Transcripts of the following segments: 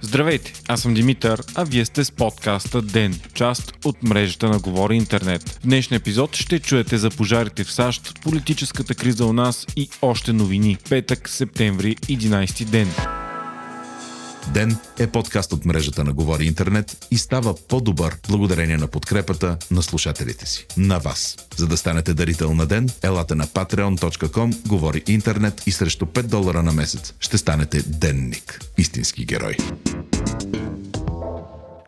Здравейте, аз съм Димитър, а вие сте с подкаста ДЕН, част от мрежата на Говори Интернет. В днешния епизод ще чуете за пожарите в САЩ, политическата криза у нас и още новини. Петък, септември, 11 ден. Ден е подкаст от мрежата на Говори Интернет и става по-добър благодарение на подкрепата на слушателите си. На вас. За да станете дарител на Ден, елате на patreon.com, Говори Интернет и срещу 5 долара на месец ще станете денник. Истински герой.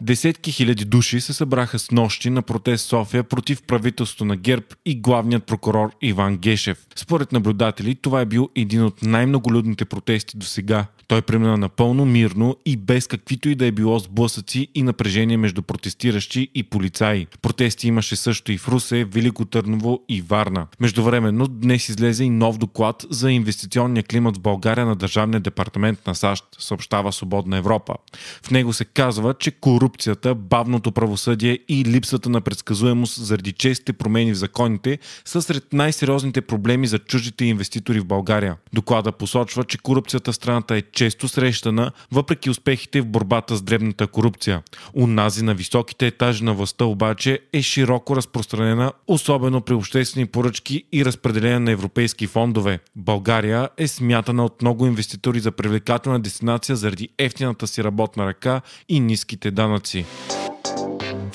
Десетки хиляди души се събраха с нощи на протест София против правителството на ГЕРБ и главният прокурор Иван Гешев. Според наблюдатели, това е бил един от най-многолюдните протести до сега. Той премина напълно мирно и без каквито и да е било сблъсъци и напрежение между протестиращи и полицаи. Протести имаше също и в Русе, Велико Търново и Варна. Междувременно днес излезе и нов доклад за инвестиционния климат в България на Държавния департамент на САЩ, съобщава Свободна Европа. В него се казва, че корупцията, бавното правосъдие и липсата на предсказуемост заради честите промени в законите са сред най-сериозните проблеми за чуждите инвеститори в България. Доклада посочва, че корупцията в страната е често срещана, въпреки успехите в борбата с дребната корупция. Унази на високите етажи на властта обаче е широко разпространена, особено при обществени поръчки и разпределение на европейски фондове. България е смятана от много инвеститори за привлекателна дестинация заради ефтината си работна ръка и ниските данъци.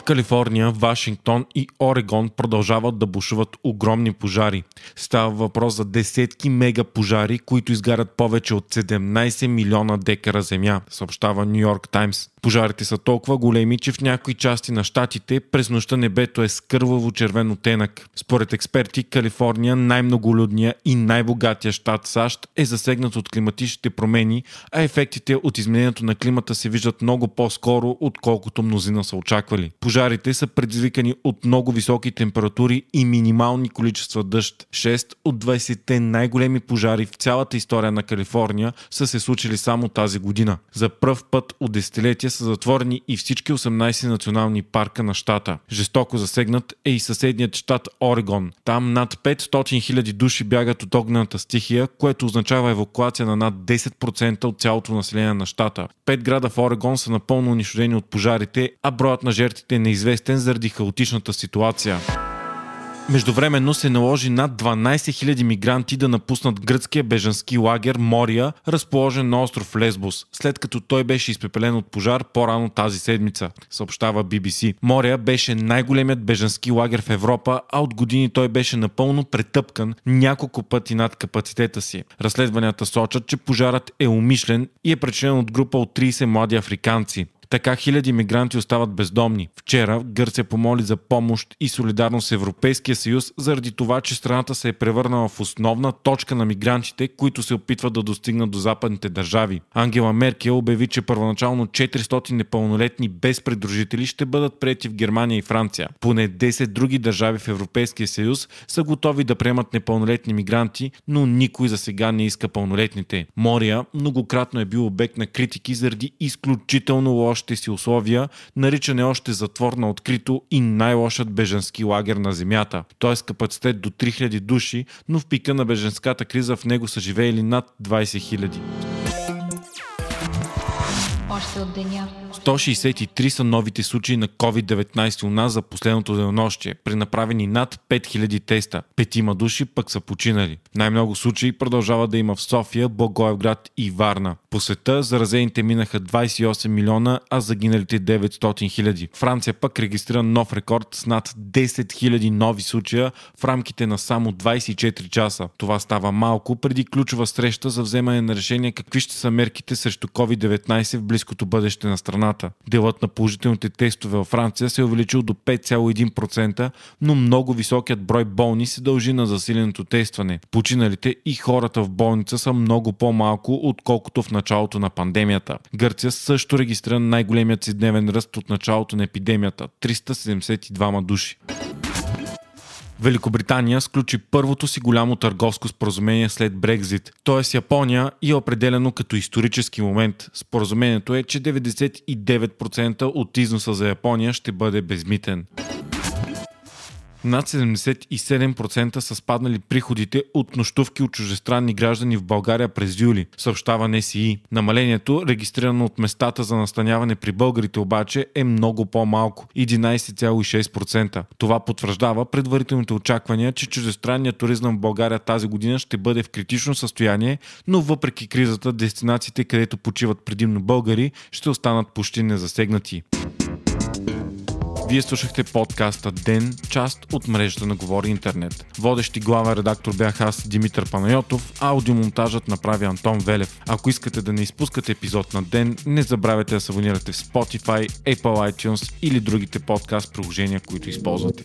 Калифорния, Вашингтон и Орегон продължават да бушуват огромни пожари. Става въпрос за десетки мега пожари, които изгарят повече от 17 милиона декара земя, съобщава Нью Йорк Таймс. Пожарите са толкова големи, че в някои части на щатите през нощта небето е с кърваво червен оттенък. Според експерти, Калифорния, най-многолюдния и най-богатия щат САЩ, е засегнат от климатичните промени, а ефектите от изменението на климата се виждат много по-скоро, отколкото мнозина са очаквали. Пожарите са предизвикани от много високи температури и минимални количества дъжд. 6 от 20-те най-големи пожари в цялата история на Калифорния са се случили само тази година. За пръв път от десетилетия са затворени и всички 18 национални парка на щата. Жестоко засегнат е и съседният щат Орегон. Там над 500 000 души бягат от огнената стихия, което означава евакуация на над 10% от цялото население на щата. Пет града в Орегон са напълно унищожени от пожарите, а броят на жертвите е неизвестен заради хаотичната ситуация. Междувременно се наложи над 12 000 мигранти да напуснат гръцкия бежански лагер Мория, разположен на остров Лесбос, след като той беше изпепелен от пожар по-рано тази седмица, съобщава BBC. Мория беше най-големият бежански лагер в Европа, а от години той беше напълно претъпкан няколко пъти над капацитета си. Разследванията сочат, че пожарът е умишлен и е причинен от група от 30 млади африканци. Така хиляди мигранти остават бездомни. Вчера Гърция помоли за помощ и солидарност с Европейския съюз заради това, че страната се е превърнала в основна точка на мигрантите, които се опитват да достигнат до западните държави. Ангела Меркел обяви, че първоначално 400 непълнолетни без придружители ще бъдат прети в Германия и Франция. Поне 10 други държави в Европейския съюз са готови да приемат непълнолетни мигранти, но никой за сега не иска пълнолетните. Мория многократно е бил обект на критики заради изключително лош лошите си условия, наричане още затвор на открито и най-лошият беженски лагер на земята. Е с капацитет до 3000 души, но в пика на беженската криза в него са живеели над 20 000. Още от деня. 163 са новите случаи на COVID-19 у нас за последното денонощие, при направени над 5000 теста. Петима души пък са починали. Най-много случаи продължава да има в София, Благоевград и Варна. По света заразените минаха 28 милиона, а загиналите 900 хиляди. Франция пък регистрира нов рекорд с над 10 хиляди нови случая в рамките на само 24 часа. Това става малко преди ключова среща за вземане на решение какви ще са мерките срещу COVID-19 в близкото бъдеще на страната. Делът на положителните тестове във Франция се е увеличил до 5,1%, но много високият брой болни се дължи на засиленото тестване. Починалите и хората в болница са много по-малко, отколкото в началото на пандемията. Гърция също регистрира най-големият си дневен ръст от началото на епидемията – 372 души. Великобритания сключи първото си голямо търговско споразумение след Брекзит, т.е. Япония и е определено като исторически момент. Споразумението е, че 99% от износа за Япония ще бъде безмитен. Над 77% са спаднали приходите от нощувки от чужестранни граждани в България през юли, съобщава НСИ. Намалението, регистрирано от местата за настаняване при българите обаче, е много по-малко 11,6%. Това потвърждава предварителните очаквания, че чужестранният туризъм в България тази година ще бъде в критично състояние, но въпреки кризата, дестинациите, където почиват предимно българи, ще останат почти незасегнати. Вие слушахте подкаста Ден, част от мрежата на Говори Интернет. Водещи главен редактор бях аз, Димитър Панайотов, аудиомонтажът направи Антон Велев. Ако искате да не изпускате епизод на Ден, не забравяйте да се абонирате в Spotify, Apple iTunes или другите подкаст приложения, които използвате.